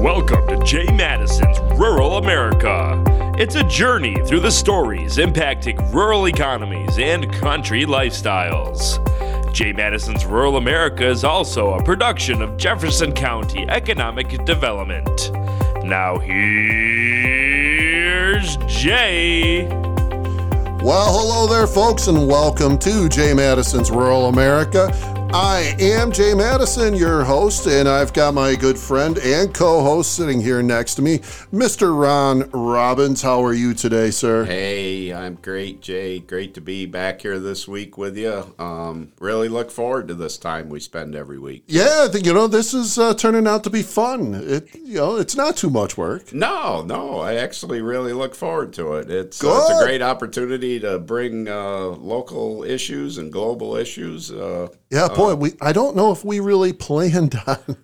Welcome to Jay Madison's Rural America. It's a journey through the stories impacting rural economies and country lifestyles. Jay Madison's Rural America is also a production of Jefferson County Economic Development. Now, here's Jay. Well, hello there, folks, and welcome to Jay Madison's Rural America. I am Jay Madison, your host, and I've got my good friend and co host sitting here next to me, Mr. Ron Robbins. How are you today, sir? Hey, I'm great, Jay. Great to be back here this week with you. Um, really look forward to this time we spend every week. Yeah, I think, you know, this is uh, turning out to be fun. It, you know, it's not too much work. No, no, I actually really look forward to it. It's, uh, it's a great opportunity to bring uh, local issues and global issues uh, yeah, boy, we I don't know if we really planned on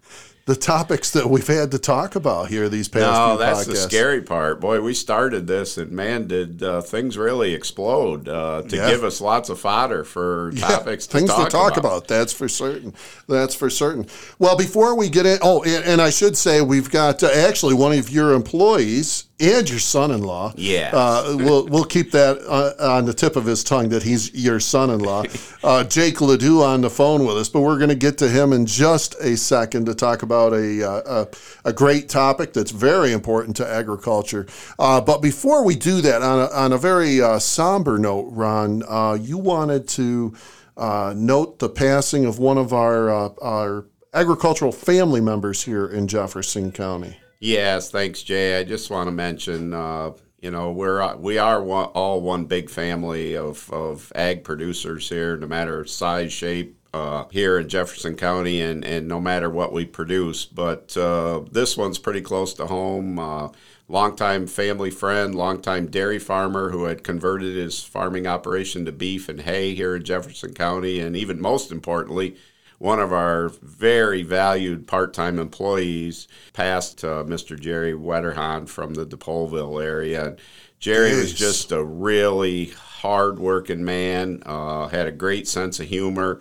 the topics that we've had to talk about here these past no, that's podcasts. the scary part. Boy, we started this, and man, did uh, things really explode uh, to Yeah. give us lots of fodder for Yeah, topics to things talk to talk about. about. That's for certain. That's for certain. Well, before we get in, oh, and, and I should say we've got uh, actually one of your employees and your son-in-law. Yeah, Uh, we'll we'll keep that uh, on the tip of his tongue that he's your son-in-law, uh, Jake Ledoux, on the phone with us. But we're going to get to him in just a second to talk about a uh, a, a great topic that's very important to agriculture. Uh, but before we do that, on a, on a very uh, somber note, Ron, uh, you wanted to uh, note the passing of one of our uh, our agricultural family members here in Jefferson County. Yes, thanks, Jay. I just want to mention, uh, you know, we're uh, we are one, all one big family of, of ag producers here, no matter size, shape, uh, here in Jefferson County, and, and no matter what we produce. But uh, this one's pretty close to home. Uh, longtime family friend, longtime dairy farmer who had converted his farming operation to beef and hay here in Jefferson County, and even most importantly, one of our very valued part-time employees passed uh, Mr. Gerry Wetterhahn from the Depauville area. And Gerry was just a really hard-working man, uh, had a great sense of humor,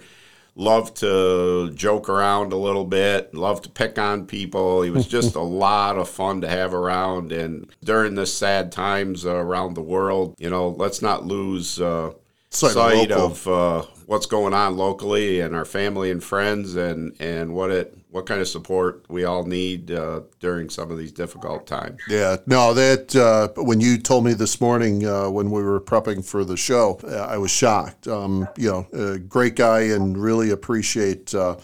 loved to joke around a little bit, loved to pick on people. He was just a lot of fun to have around. And during this sad times uh, around the world, you know, let's not lose uh, Sight of sight local. of uh, what's going on locally and our family and friends and, and what it what kind of support we all need uh, during some of these difficult times. Yeah, no, that uh, when you told me this morning uh, when we were prepping for the show, uh, I was shocked. Um, you know, great guy, and really appreciate uh,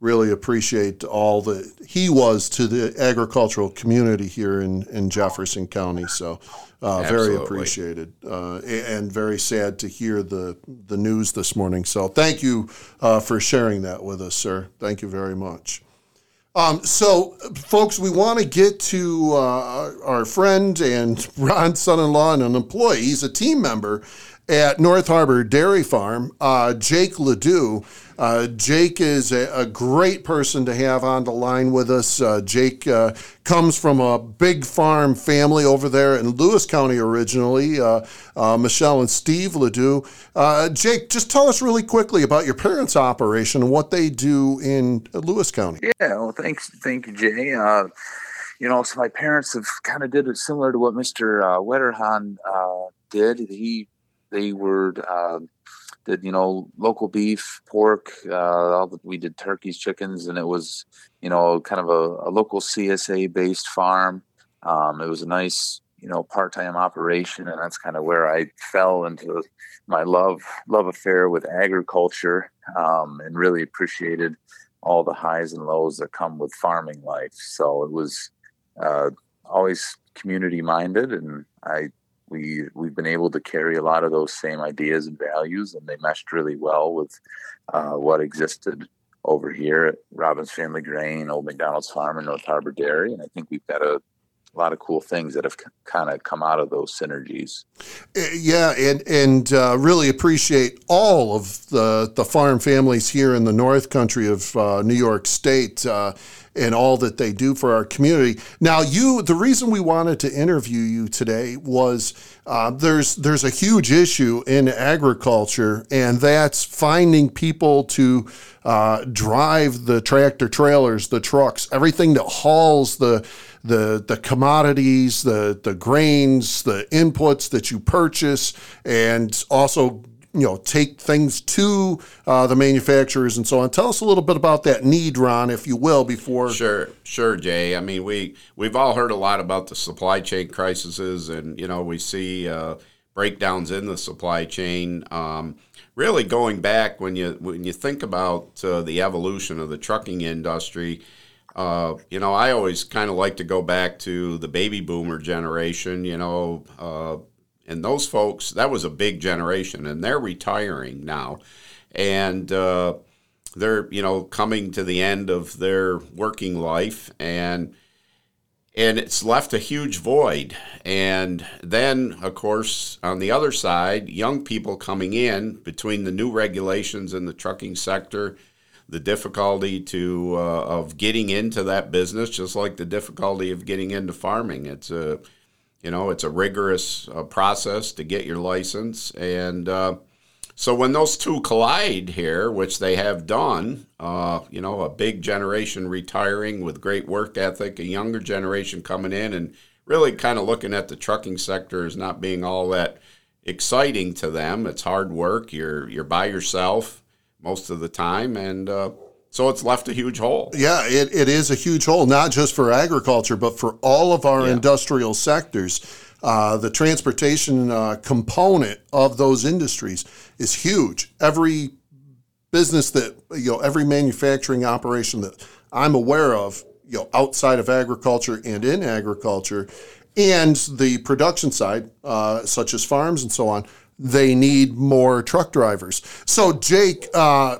really appreciate all that he was to the agricultural community here in in Jefferson County. So. Uh, very appreciated, uh, and very sad to hear the the news this morning. So, thank you uh, for sharing that with us, sir. Thank you very much. Um, so, folks, we want to get to uh, our friend and Ron's son-in-law and an employee. He's a team member at North Harbor Dairy Farm, uh, Jake Ledoux. Uh, Jake is a, a great person to have on the line with us. Uh, Jake uh, comes from a big farm family over there in Lewis County originally. Uh, uh, Michelle and Steve Ledoux. Jake, just tell us really quickly about your parents' operation and what they do in Lewis County. Yeah, well, thanks, thank you, Jay. You know, so my parents have kind of did it similar to what Mister uh, Wetterhahn uh, did. He, they were uh, did you know local beef, pork. Uh, all the, we did turkeys, chickens, and it was you know kind of a, a local CSA based farm. Um, it was a nice you know part time operation, and that's kind of where I fell into my love love affair with agriculture, um, and really appreciated all the highs and lows that come with farming life. So it was uh, always community minded, and I we we've been able to carry a lot of those same ideas and values, and they meshed really well with uh, what existed over here at Robbins Family Grain, Old McDonald's Farm, and North Harbor Dairy. And I think we've got a lot of cool things that have kind of come out of those synergies. Uh, Yeah, and and uh, really appreciate all of the the farm families here in the North Country of uh, New York State. And all that they do for our community. Now, you, the reason we wanted to interview you today was uh, there's there's a huge issue in agriculture, and that's finding people to uh, drive the tractor trailers, the trucks, everything that hauls the the the commodities, the the grains, the inputs that you purchase, and also you know take things to uh, the manufacturers and so on. Tell us a little bit about that need, Ron, if you will, before. Sure, sure, Jay. I mean, we we've all heard a lot about the supply chain crises, and you know we see uh, breakdowns in the supply chain. Um, really, going back when you when you think about uh, the evolution of the trucking industry. Uh, you know, I always kind of like to go back to the baby boomer generation. You know, uh, and those folks that was a big generation and they're retiring now. And uh, they're you know coming to the end of their working life and and it's left a huge void. And then of course on the other side young people coming in between the new regulations in the trucking sector the difficulty to uh, of getting into that business just like the difficulty of getting into farming. It's a you know, it's a rigorous uh, process to get your license. And uh, so when those two collide here, which they have done, uh, you know, a big generation retiring with great work ethic, a younger generation coming in and really kind of looking at the trucking sector as not being all that exciting to them. It's hard work. You're you're by yourself most of the time, and uh, so it's left a huge hole. Yeah, it, it is a huge hole, not just for agriculture, but for all of our yeah. industrial sectors. Uh, the transportation uh, component of those industries is huge. Every business that, you know, every manufacturing operation that I'm aware of, you know, outside of agriculture and in agriculture, and the production side, uh, such as farms and so on, they need more truck drivers. So, Jake, uh,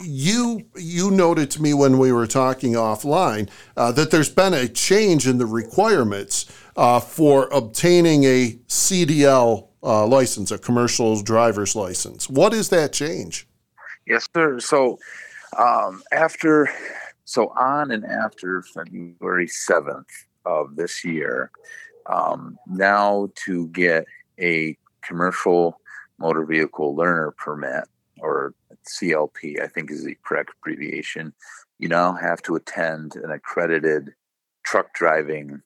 you you noted to me when we were talking offline uh, that there's been a change in the requirements uh, for obtaining a CDL uh, license, a commercial driver's license. What is that change? Yes, sir. So, um, after, so on and after February seventh of this year, um, now to get a commercial motor vehicle learner permit or CLP, I think is the correct abbreviation, you now have to attend an accredited truck driving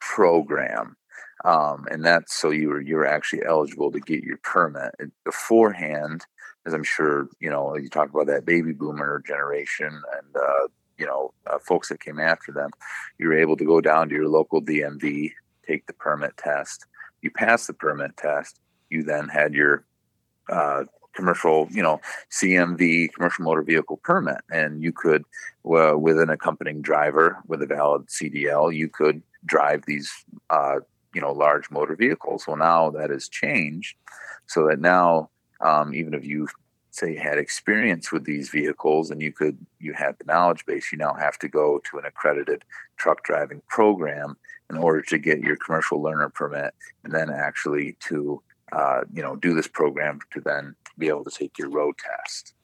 program. Um, and that's so you're you're actually eligible to get your permit beforehand, as I'm sure you know. You talk about that baby boomer generation and uh, you know uh, folks that came after them. You're able to go down to your local DMV, take the permit test. You pass the permit test. You then had your uh, commercial, you know, CMV, commercial motor vehicle permit, and you could, uh, with an accompanying driver with a valid CDL, you could drive these, uh, you know, large motor vehicles. Well, now that has changed, so that now, um, even if you say had experience with these vehicles and you could you had the knowledge base you now have to go to an accredited truck driving program in order to get your commercial learner permit and then actually to uh, you know, do this program to then be able to take your road test.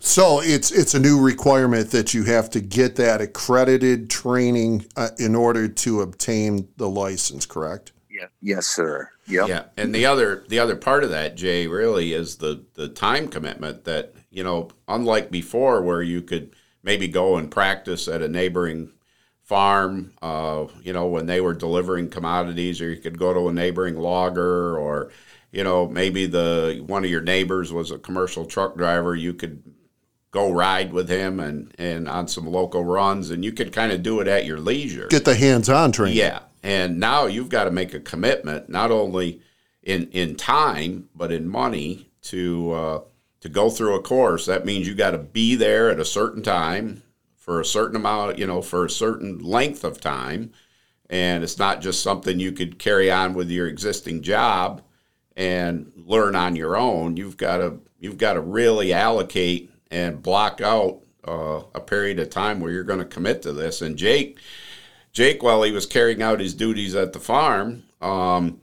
So it's it's a new requirement that you have to get that accredited training uh, in order to obtain the license, correct? Yeah. Yes, sir. Yep. Yeah. And the other the other part of that, Jay, really is the the time commitment that you know, unlike before where you could maybe go and practice at a neighboring farm, uh, you know, when they were delivering commodities, or you could go to a neighboring logger, or you know, maybe the one of your neighbors was a commercial truck driver. You could go ride with him and and on some local runs, and you could kind of do it at your leisure. Get the hands-on training. Yeah, and now you've got to make a commitment, not only in in time but in money to. Uh, to go through a course, that means you got to be there at a certain time for a certain amount, you know, for a certain length of time. And it's not just something you could carry on with your existing job and learn on your own. You've got to you've got to really allocate and block out uh, a period of time where you're going to commit to this. And Jake, Jake, while he was carrying out his duties at the farm, um,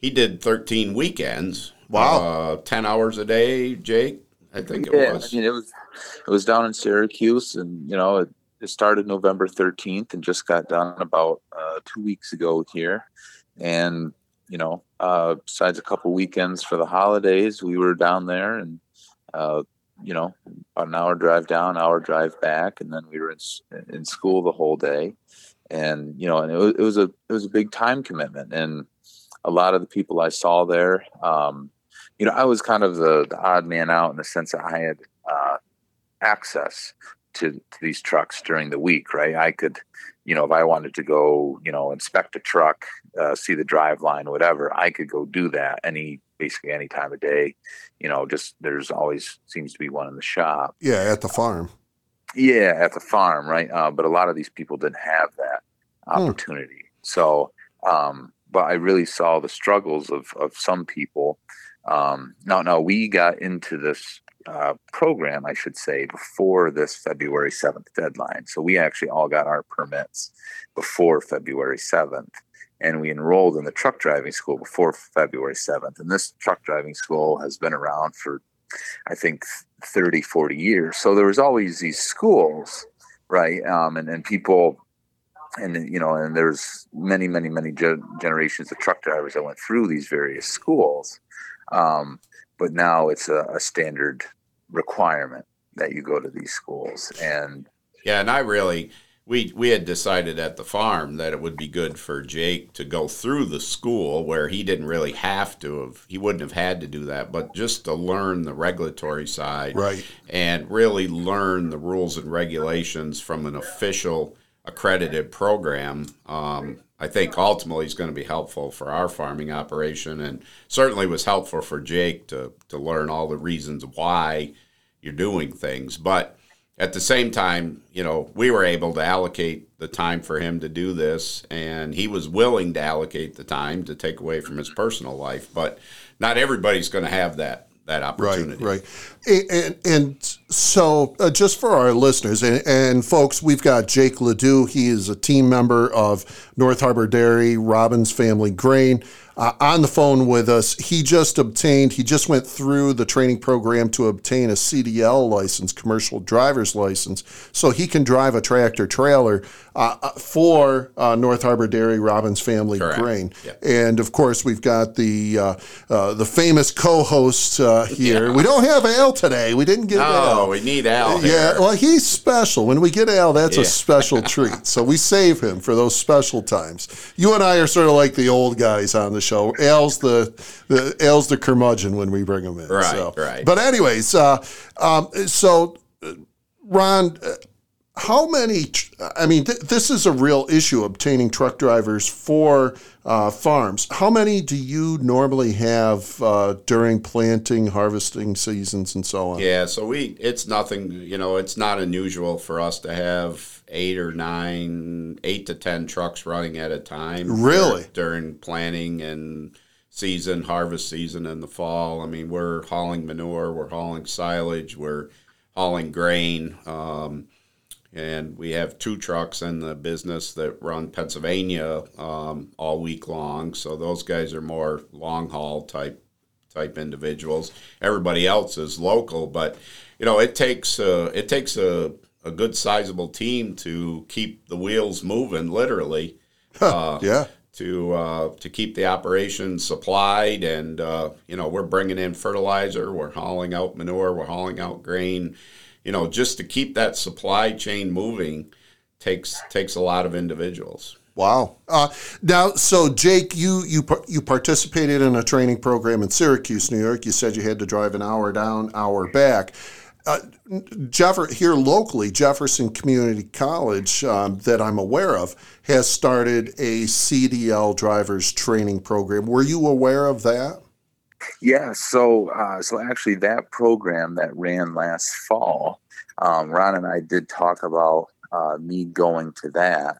he did 13 weekends. Wow, uh, 10 hours a day, Jake. I think it yeah, was. I mean, it was it was down in Syracuse, and you know, it, it started November 13th and just got done about uh, two weeks ago here. And, you know, uh, besides a couple weekends for the holidays, we were down there and, uh, you know, an hour drive down, hour drive back. And then we were in, in school the whole day. And, you know, and it was, it was a, it was a big time commitment. And a lot of the people I saw there, um, you know, I was kind of the, the odd man out in the sense that I had uh, access to, to these trucks during the week, right? I could, you know, if I wanted to go, you know, inspect a truck, uh, see the drive line, whatever, I could go do that any basically any time of day. You know, just there's always seems to be one in the shop. Yeah, at the farm. Yeah, at the farm, right? Uh, but a lot of these people didn't have that hmm. opportunity. Hmm. So, um, but I really saw the struggles of of some people. Um, now, now we got into this uh, program, I should say, before this February 7th deadline. So we actually all got our permits before February 7th. And we enrolled in the truck driving school before February 7th. And this truck driving school has been around for, I think, 30, 40 years. So there was always these schools, right? Um, and, and people, and, you know, and there's many, many, many ge- generations of truck drivers that went through these various schools. Um, but now it's a, a standard requirement that you go to these schools. And yeah and i really we we had decided at the farm that it would be good for Jake to go through the school where he didn't really have to have he wouldn't have had to do that but just to learn the regulatory side right. and really learn the rules and regulations from an official accredited program um, I think ultimately is going to be helpful for our farming operation and certainly was helpful for Jake to, to learn all the reasons why you're doing things. But at the same time, you know, we were able to allocate the time for him to do this, and he was willing to allocate the time to take away from his personal life. But not everybody's going to have that that opportunity. Right, right. And, and so, uh, just for our listeners and, and, folks, we've got Jake Ledoux. He is a team member of North Harbor Dairy, Robbins Family Grain uh, on the phone with us. He just obtained, he just went through the training program to obtain a CDL license, commercial driver's license, so he can drive a tractor trailer uh, uh, for uh, North Harbor Dairy Robbins Family Correct. Grain. Yep. And of course, we've got the uh, uh, the famous co-host here. Yeah. We don't have Al today. We didn't get no, Al. we need Al. Here. Yeah, well, he's special. When we get Al, that's yeah. a special treat. So we save him for those special times. You and I are sort of like the old guys on the show. Al's the, the Al's the curmudgeon when we bring him in. Right, so. right. But anyways, uh, um, so uh, Ron, uh, how many? I mean, th- this is a real issue obtaining truck drivers for uh, farms. How many do you normally have uh, during planting, harvesting seasons, and so on? Yeah, so we it's nothing. You know, it's not unusual for us to have eight or nine, eight to ten trucks running at a time. Really? During planting and season, harvest season in the fall. I mean, we're hauling manure, we're hauling silage, we're hauling grain. Um, and we have two trucks in the business that run Pennsylvania um, all week long. So those guys are more long haul type type individuals. Everybody else is local, but you know it takes uh, it takes a a good sizable team to keep the wheels moving, literally. Uh, yeah. To uh, to keep the operation supplied, and uh, you know we're bringing in fertilizer, we're hauling out manure, we're hauling out grain. You know, just to keep that supply chain moving takes takes a lot of individuals. Wow. Uh, now, so Jake, you you you participated in a training program in Syracuse, New York. You said you had to drive an hour down, hour back. Uh, here locally, Jefferson Community College, um, that I'm aware of, has started a CDL drivers training program. Were you aware of that? Yeah, so uh, so actually, that program that ran last fall, um, Ron and I did talk about uh, me going to that,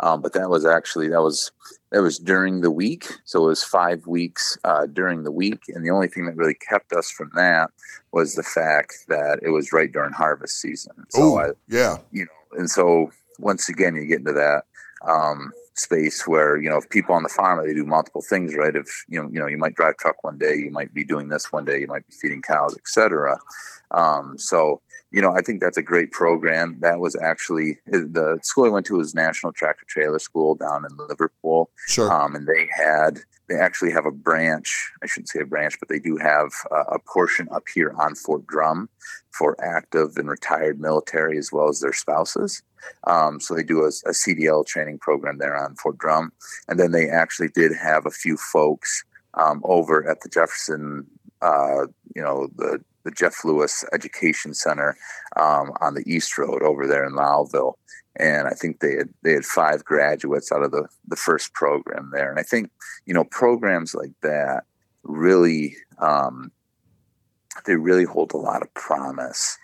um, but that was actually that was that was during the week. So it was five weeks uh, during the week. And the only thing that really kept us from that was the fact that it was right during harvest season. So I, yeah. You know, and so once again, you get into that um, space where, you know, if people on the farm, they do multiple things, right? If, you know, you know, you might drive truck one day, you might be doing this one day, you might be feeding cows, etc. Um, so you know, I think that's a great program. That was actually the school I went to was National Tractor Trailer School down in Liverpool. Sure. Um, and they had, they actually have a branch. I shouldn't say a branch, but they do have a, a portion up here on Fort Drum for active and retired military as well as their spouses. Um, so they do a, a CDL training program there on Fort Drum. And then they actually did have a few folks um, over at the Jefferson, uh, you know, the the Jeff Lewis Education Center um, on the East Road over there in Lowville. And I think they had they had five graduates out of the the first program there. And I think you know programs like that really um, they really hold a lot of promise.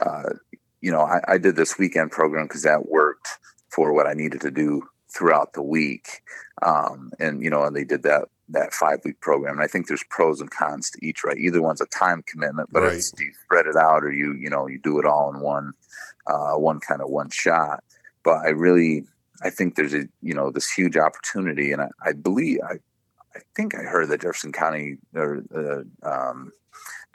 Uh, you know, I, I did this weekend program because that worked for what I needed to do throughout the week. Um, and you know, and they did that that five week program. And I think there's pros and cons to each, right? Either one's a time commitment, but Right. it's you spread it out or you, you know, you do it all in one, uh, one kind of one shot. But I really, I think there's a, you know, this huge opportunity. And I, I believe, I, I think I heard that Jefferson County or uh, um,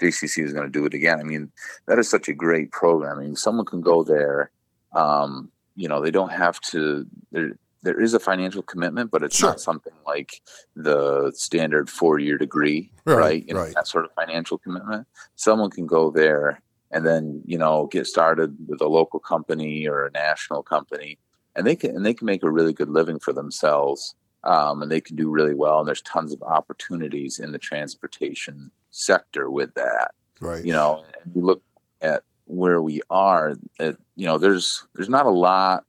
JCC is going to do it again. I mean, that is such a great program. I mean, someone can go there. Um, you know, they don't have to. There, there is a financial commitment, but it's Sure. not something like the standard four-year degree, Right, right? You know, right. that sort of financial commitment. Someone can go there and then you know get started with a local company or a national company, and they can and they can make a really good living for themselves, um, and they can do really well. And there's tons of opportunities in the transportation sector with that Right. you know and you look at where we are you know there's there's not a lot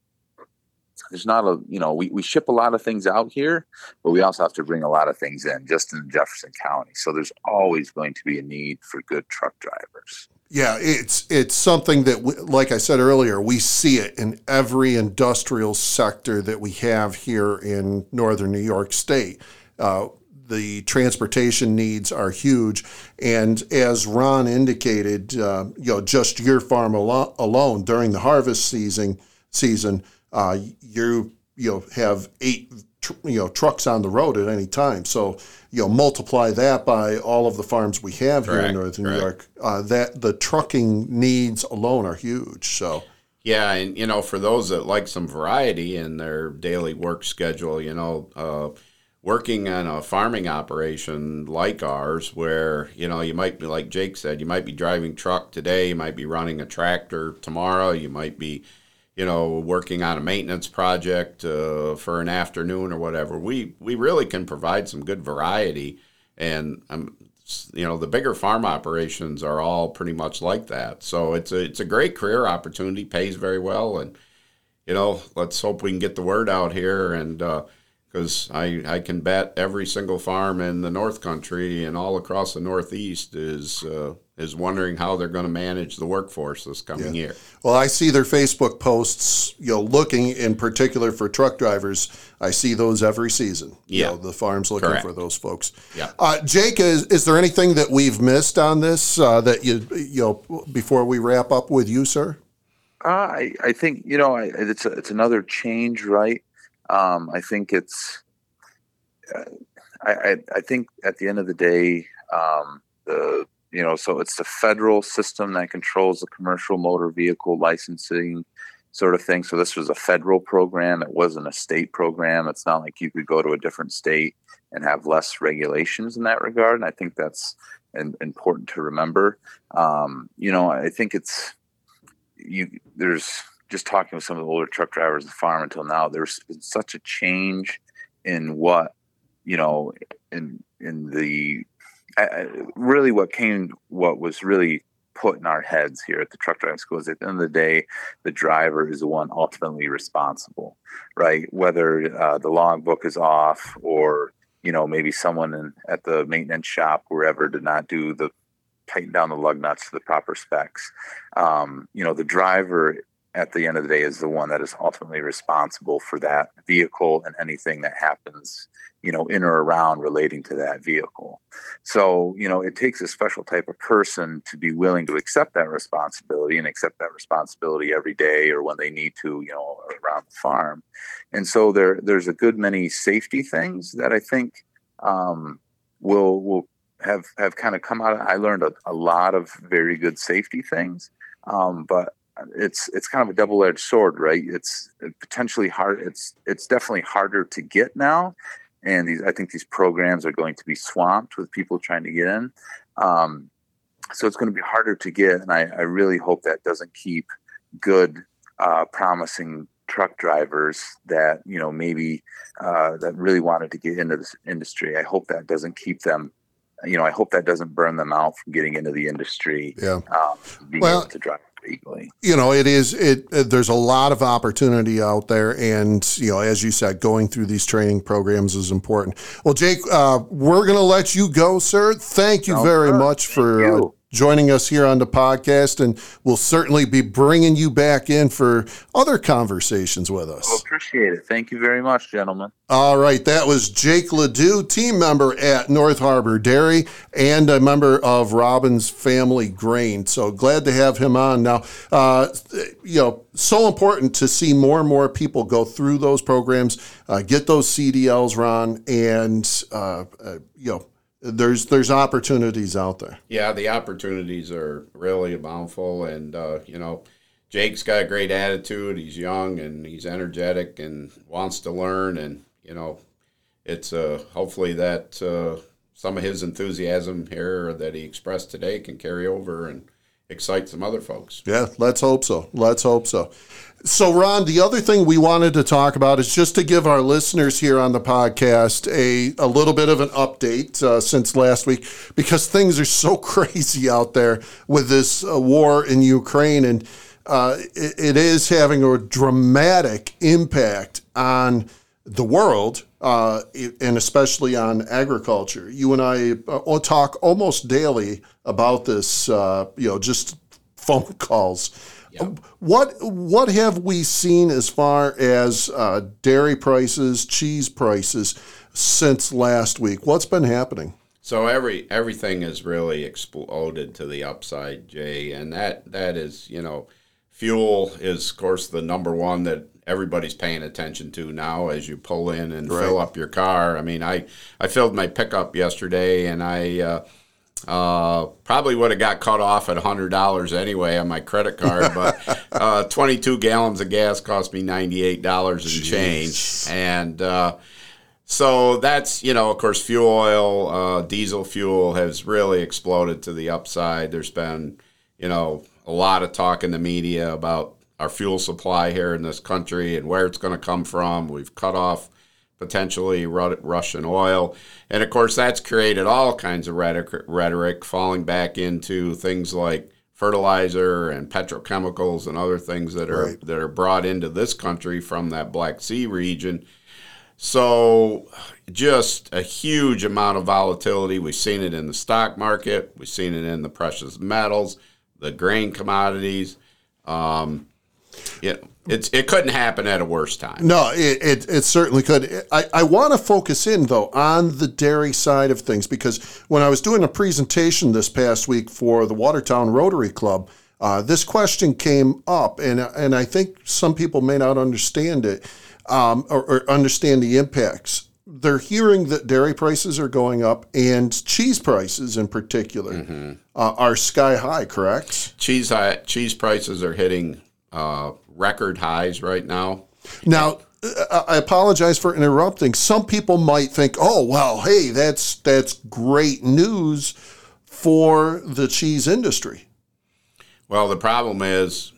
there's not a you know we, we ship a lot of things out here but we also have to bring a lot of things in just in jefferson county so there's always going to be a need for good truck drivers Yeah, it's it's something that, we, like I said earlier, we see it in every industrial sector that we have here in northern New York State. Uh, the transportation needs are huge, and as Ron indicated, uh, you know, just your farm alo- alone during the harvest season season, uh, you you know have eight tr- you know trucks on the road at any time. So you know multiply that by all of the farms we have here in Correct, northern New. York. Uh, that the trucking needs alone are huge. So Yeah, and you know, for those that like some variety in their daily work schedule, you know, uh, working on a farming operation like ours, where you know you might be like Jake said, you might be driving truck today, you might be running a tractor tomorrow, you might be, you know, working on a maintenance project uh, for an afternoon or whatever. We we really can provide some good variety, and um, you know the bigger farm operations are all pretty much like that. So it's a it's a great career opportunity, pays very well, and you know let's hope we can get the word out here and. Because I, I can bet every single farm in the North Country and all across the Northeast is uh, is wondering how they're going to manage the workforce this coming year. Well, I see their Facebook posts, you know, looking in particular for truck drivers. I see those every season. You Yeah. know, the farms looking Correct. for those folks. Yeah. Uh, Jake, is, is there anything that we've missed on this uh, that you, you know, before we wrap up with you, sir? Uh, I, I think you know I, it's a, it's another change, right? Um, I think it's uh, I, I I think at the end of the day, um, the you know so it's the federal system that controls the commercial motor vehicle licensing sort of thing. So this was a federal program; it wasn't a state program. It's not like you could go to a different state and have less regulations in that regard. And I think that's an, important to remember. Um, you know, I think it's you there's just talking with some of the older truck drivers the farm until now there's been such a change in what you know in in the really what came what was really put in our heads here at the truck driving school is at the end of the day the driver is the one ultimately responsible right? Whether uh, the logbook is off or you know maybe someone in, at the maintenance shop wherever did not do the tighten down the lug nuts to the proper specs. Um, you know the driver at the end of the day is the one that is ultimately responsible for that vehicle and anything that happens you know in or around relating to that vehicle. So you know it takes a special type of person to be willing to accept that responsibility and accept that responsibility every day or when they need to you know around the farm. And so there there's a good many safety things that i think um, will will have have kind of come out of, i learned a, a lot of very good safety things Um, but it's it's kind of a double edged sword, right? It's potentially hard. It's it's definitely harder to get now, and these I think these programs are going to be swamped with people trying to get in. Um, so it's going to be harder to get, and I, I really hope that doesn't keep good, uh, promising truck drivers that you know maybe uh, that really wanted to get into this industry. I hope that doesn't keep them. You know, I hope that doesn't burn them out from getting into the industry. Yeah. Um, being Well- able to drive you know it is it uh, there's a lot of opportunity out there and you know as you said going through these training programs is important well jake uh, we're going to let you go sir thank you Sounds very good. much for uh. Joining us here on the podcast and we'll certainly be bringing you back in for other conversations with us Well, appreciate it. Thank you very much, gentlemen. all right, that was Jake Ledoux, team member at North Harbor Dairy and a member of Robbins Family Grain. So glad to have him on. Now, uh, you know, so important to see more and more people go through those programs, uh, get those CDLs, Ron, and uh, uh, you know, there's there's opportunities out there. Yeah, the opportunities are really bountiful, and uh, you know, Jake's got a great attitude. He's young and he's energetic and wants to learn, and you know, it's uh, hopefully that uh, some of his enthusiasm here that he expressed today can carry over and excite some other folks. Yeah, let's hope so. Let's hope so. So, Ron, the other thing we wanted to talk about is just to give our listeners here on the podcast a, a little bit of an update uh, since last week because things are so crazy out there with this uh, war in Ukraine. And uh, it, it is having a dramatic impact on the world, uh, and especially on agriculture. You and I uh, talk almost daily about this, uh, you know, just phone calls. What what have we seen as far as uh, dairy prices, cheese prices since last week? What's been happening? So every everything has really exploded to the upside, Jay, and that that is you know, fuel is of course the number one that everybody's paying attention to now as you pull in and fill up your car. I mean, I I filled my pickup yesterday, and I. Uh, uh, probably would have got cut off at hundred dollars anyway on my credit card, but uh, twenty-two gallons of gas cost me ninety-eight dollars and change, and uh, so that's you know, of course, fuel oil, uh, diesel fuel has really exploded to the upside. There's been you know a lot of talk in the media about our fuel supply here in this country and where it's going to come from. We've cut off potentially Ru- Russian oil. And of course, that's created all kinds of rhetoric, rhetoric falling back into things like fertilizer and petrochemicals and other things that are Right. that are brought into this country from that Black Sea region. So, just a huge amount of volatility. We've seen it in the stock market. We've seen it in the precious metals, the grain commodities. Um, yeah, it's it couldn't happen at a worse time. No, it, it, it certainly could. I, I want to focus in, though, on the dairy side of things because when I was doing a presentation this past week for the Watertown Rotary Club, uh, this question came up, and, and I think some people may not understand it um, or, or understand the impacts. They're hearing that dairy prices are going up and cheese prices in particular uh, are sky high, correct? cheese high, cheese prices are hitting uh, record highs right now. Now, uh, I apologize for interrupting. Some people might think, "Oh, well, hey, that's that's great news for the cheese industry." Well, the problem is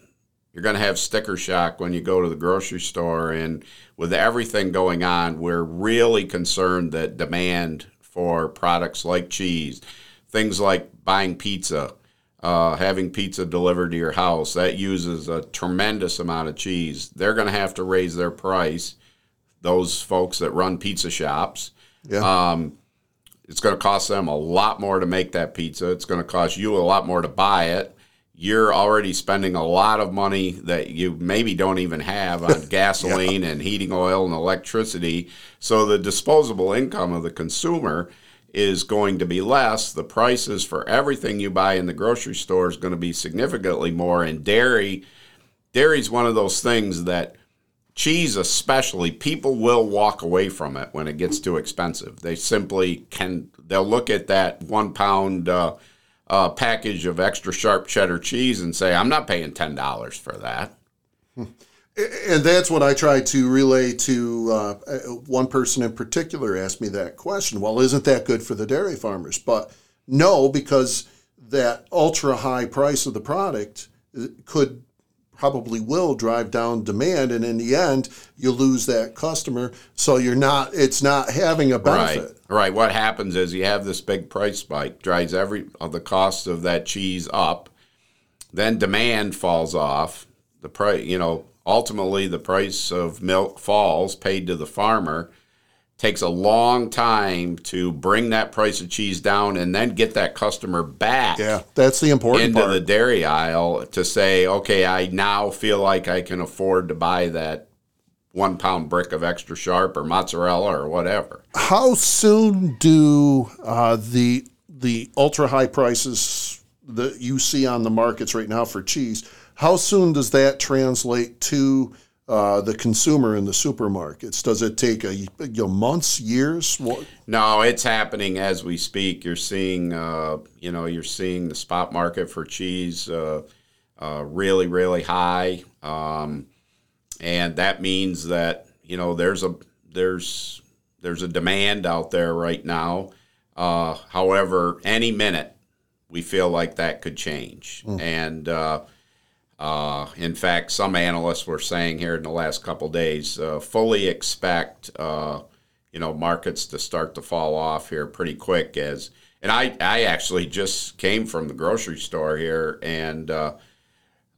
you're going to have sticker shock when you go to the grocery store, and with everything going on, we're really concerned that demand for products like cheese, things like buying pizza, uh, having pizza delivered to your house, that uses a tremendous amount of cheese. They're going to have to raise their price. Those folks that run pizza shops. Yeah. Um, it's going to cost them a lot more to make that pizza. It's going to cost you a lot more to buy it. You're already spending a lot of money that you maybe don't even have on gasoline and heating oil and electricity. So the disposable income of the consumer is going to be less. The prices for everything you buy in the grocery store is going to be significantly more. And dairy, dairy is one of those things that cheese especially people will walk away from it when it gets too expensive they simply can they'll look at that one pound uh, a package of extra sharp cheddar cheese and say, I'm not paying $10 for that. And that's what I tried to relay to uh, one person in particular asked me that question. Well, isn't that good for the dairy farmers? But no, because that ultra high price of the product uh, could probably will drive down demand and in the end you lose that customer so you're not it's not having a benefit right right what happens is you have this big price spike drives every of the cost of that cheese up then demand falls off the price you know ultimately the price of milk falls paid to the farmer takes a long time to bring that price of cheese down and then get that customer back. Yeah, that's the important into part. the dairy aisle to say, okay, I now feel like I can afford to buy that one pound brick of extra sharp or mozzarella or whatever. How soon do uh, the the ultra high prices that you see on the markets right now for cheese? How soon does that translate to uh, the consumer in the supermarkets? Does it take a you know, months, years? What? No, it's happening as we speak. You're seeing, uh, you know, you're seeing the spot market for cheese uh, uh, really, really high, um, and that means that you know there's a there's there's a demand out there right now. Uh, however, any minute we feel like that could change, mm. and uh, in fact, some analysts were saying here in the last couple days, uh, fully expect uh, you know markets to start to fall off here pretty quick. As and I, I actually just came from the grocery store here, and uh,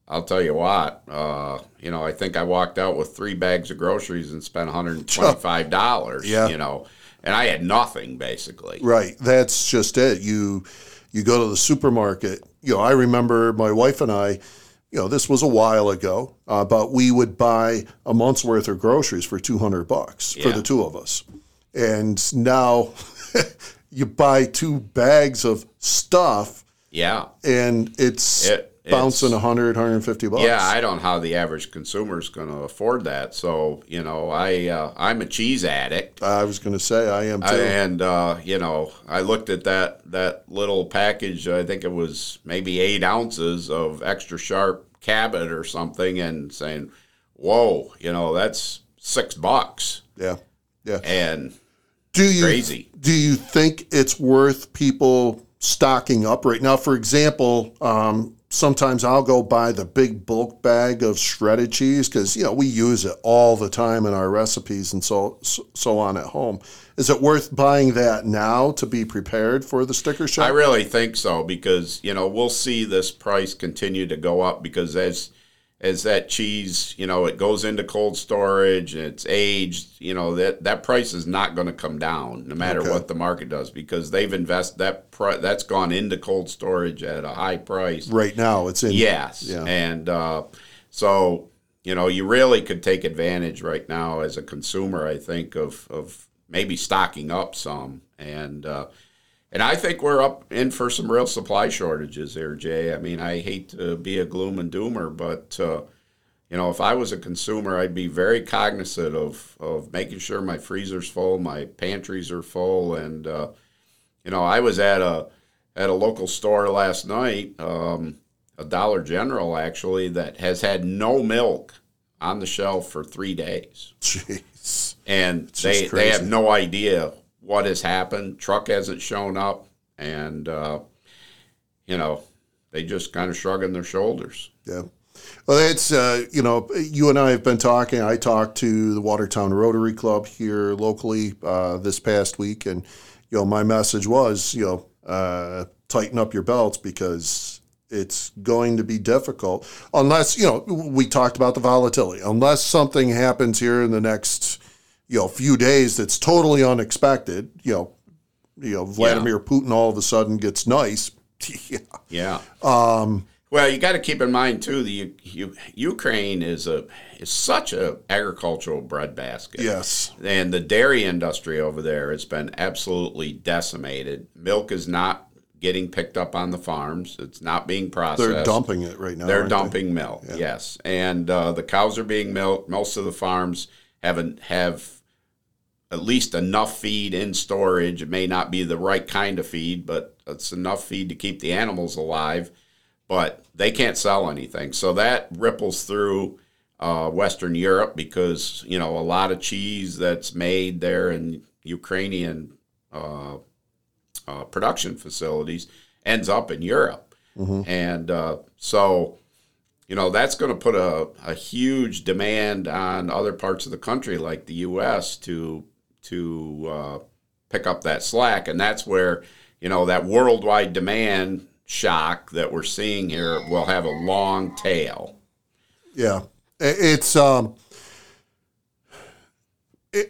I'll tell you what, uh, you know, I think I walked out with three bags of groceries and spent one hundred and twenty-five dollars. yeah. you know, and I had nothing basically. Right, that's just it. You you go to the supermarket. You know, I remember my wife and I you know, this was a while ago, uh, but we would buy a month's worth of groceries for 200 bucks yeah. for the two of us. And now you buy two bags of stuff. Yeah. And it's it, bouncing 100 150 bucks. Yeah i don't know how the average consumer is going to afford that. So you know i uh, i'm a cheese addict. I was going to say i am too. And uh, you know i looked at that that little package i think it was maybe eight ounces of extra sharp cabot or something and saying whoa you know that's six bucks. Yeah yeah. And do you crazy. do you think it's worth people stocking up right now? For example um, sometimes I'll go buy the big bulk bag of shredded cheese because you know we use it all the time in our recipes and so so on at home. Is it worth buying that now to be prepared for the sticker shock? I really think so because you know we'll see this price continue to go up because as as that cheese, you know, it goes into cold storage and it's aged, you know, that that price is not going to come down no matter okay. what the market does because they've invested that pri- that's gone into cold storage at a high price. Right now, it's in. Yes, yeah. and uh, so you know, you really could take advantage right now as a consumer. I think of of maybe stocking up some and. Uh, and I think we're up in for some real supply shortages there, Jay. I mean, I hate to be a gloom and doomer, but uh, you know, if I was a consumer, I'd be very cognizant of of making sure my freezer's full, my pantries are full, and uh, you know, I was at a at a local store last night, um, a Dollar General actually, that has had no milk on the shelf for three days. Jeez. And they, they have no idea what has happened. Truck hasn't shown up, and uh, you know they just kind of shrugging their shoulders. Yeah. Well, it's uh, you know you and I have been talking. I talked to the Watertown Rotary Club here locally uh, this past week, and you know my message was you know uh, tighten up your belts because it's going to be difficult unless you know we talked about the volatility. Unless something happens here in the next you know a few days that's totally unexpected. You know, you know Vladimir yeah. Putin all of a sudden gets nice. yeah. Yeah. Um, well, you got to keep in mind too the U- Ukraine is a is such a agricultural breadbasket. Yes, and the dairy industry over there has been absolutely decimated. Milk is not getting picked up on the farms. It's not being processed. They're dumping it right now. They're dumping they? milk. Yeah. Yes, and uh, the cows are being milked. Most of the farms haven't have at least enough feed in storage. It may not be the right kind of feed, but it's enough feed to keep the animals alive. But they can't sell anything, so that ripples through uh, Western Europe because you know a lot of cheese that's made there in Ukrainian uh, uh, production facilities ends up in Europe, and uh, so you know that's going to put a, a huge demand on other parts of the country like the U.S. to to uh, pick up that slack, and that's where you know that worldwide demand shock that we're seeing here will have a long tail. Yeah, it's um,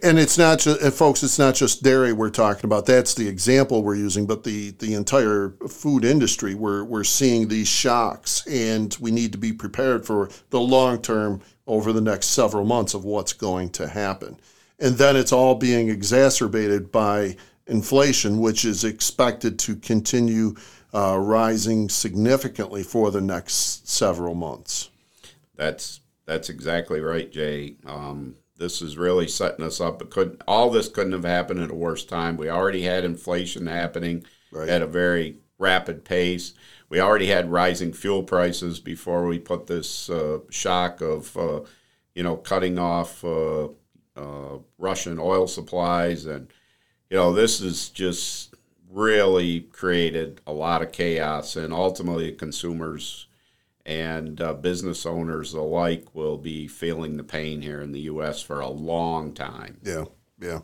and it's not just folks. It's not just dairy we're talking about. That's the example we're using, but the the entire food industry. We're we're seeing these shocks, and we need to be prepared for the long term over the next several months of what's going to happen. And then it's all being exacerbated by inflation, which is expected to continue uh, rising significantly for the next several months. That's that's exactly right, Jay. Um, this is really setting us up. It could all this couldn't have happened at a worse time. We already had inflation happening Right. at a very rapid pace. We already had rising fuel prices before we put this uh, shock of uh, you know cutting off uh, Russian oil supplies, and you know this has just really created a lot of chaos, and ultimately consumers and uh, business owners alike will be feeling the pain here in the U.S. for a long time. Yeah, yeah.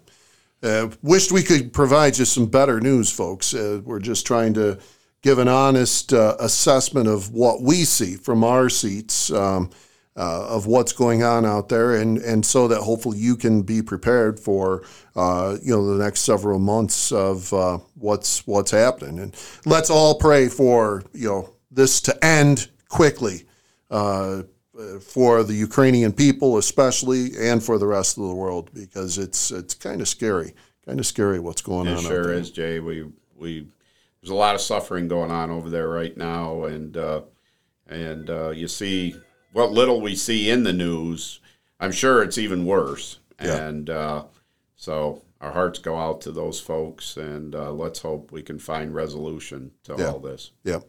Uh, wished we could provide you some better news, folks. Uh, we're just trying to give an honest uh, assessment of what we see from our seats, um, uh, of what's going on out there, and, and so that hopefully you can be prepared for uh, you know the next several months of uh, what's what's happening. And let's all pray for you know this to end quickly. Uh, for the Ukrainian people, especially, and for the rest of the world, because it's it's kind of scary, kind of scary what's going It on. sure is, Jay. We we there's a lot of suffering going on over there right now, and uh, and uh, you see what little we see in the news. I'm sure it's even worse, Yeah. and uh, so our hearts go out to those folks, and uh, let's hope we can find resolution to Yeah. all this. Yeah.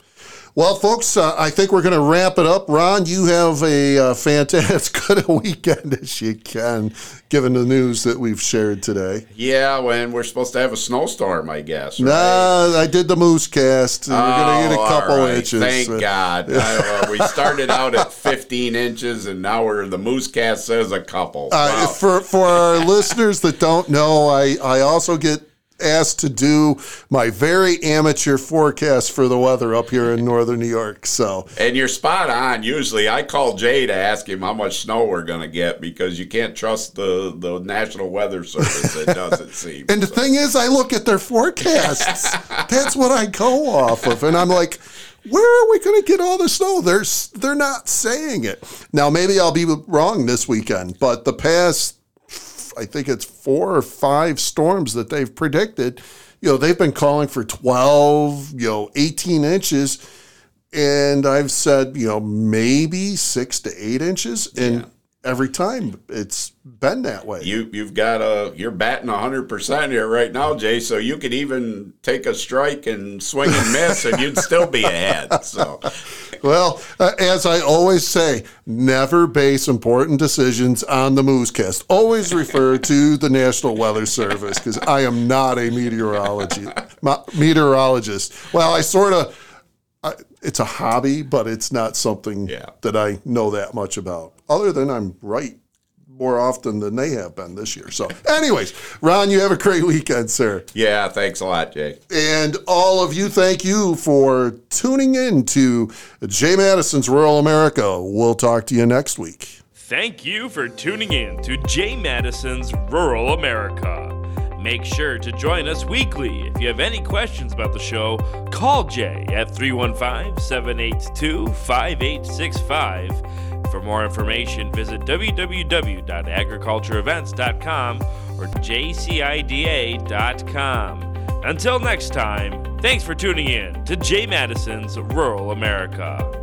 Well, folks, uh, I think we're going to wrap it up. Ron, you have a uh, fantastic, good weekend as you can, given the news that we've shared today. Yeah, when we're supposed to have a snowstorm, I guess. Right? Nah, I did the moose cast. We're going to get a Oh, couple right. inches. Thank God. I, uh, we started out at 15 inches, and now we're the moose cast says a couple. Uh, Wow. for for our listeners that don't know, I, I also get asked to do my very amateur forecast for the weather up here in northern New York. So and you're spot on. Usually, I call Jay to ask him how much snow we're going to get because you can't trust the, the National Weather Service. It doesn't seem. And the So, thing is, I look at their forecasts. That's what I go off of, and I'm like, where are we going to get all the snow? They're they're not saying it. Now, maybe I'll be wrong this weekend, but the past, I think it's four or five storms that they've predicted. You know, they've been calling for 12, you know, 18 inches. And I've said, you know, maybe six to eight inches. And every time it's been that way. you you've got a you're batting 100 percent here right now, Jay. So you could even take a strike and swing and miss, and you'd still be ahead. So Well, uh, as I always say, never base important decisions on the Moosecast. Always refer to the National Weather Service because I am not a meteorology ma- meteorologist. Well, I sort of. It's a hobby, but it's not something Yeah. that I know that much about. Other than I'm right more often than they have been this year. So, anyways, Ron, you have a great weekend, sir. yeah, thanks a lot, Jay. And all of you, thank you for tuning in to Jay Matteson's Rural America. We'll talk to you next week. Thank you for tuning in to Jay Matteson's Rural America. Make sure to join us weekly. If you have any questions about the show, call Jay at 315 782 5865. For more information, visit www.agricultureevents.com or jcida.com. Until next time, thanks for tuning in to Jay Matteson's Rural America.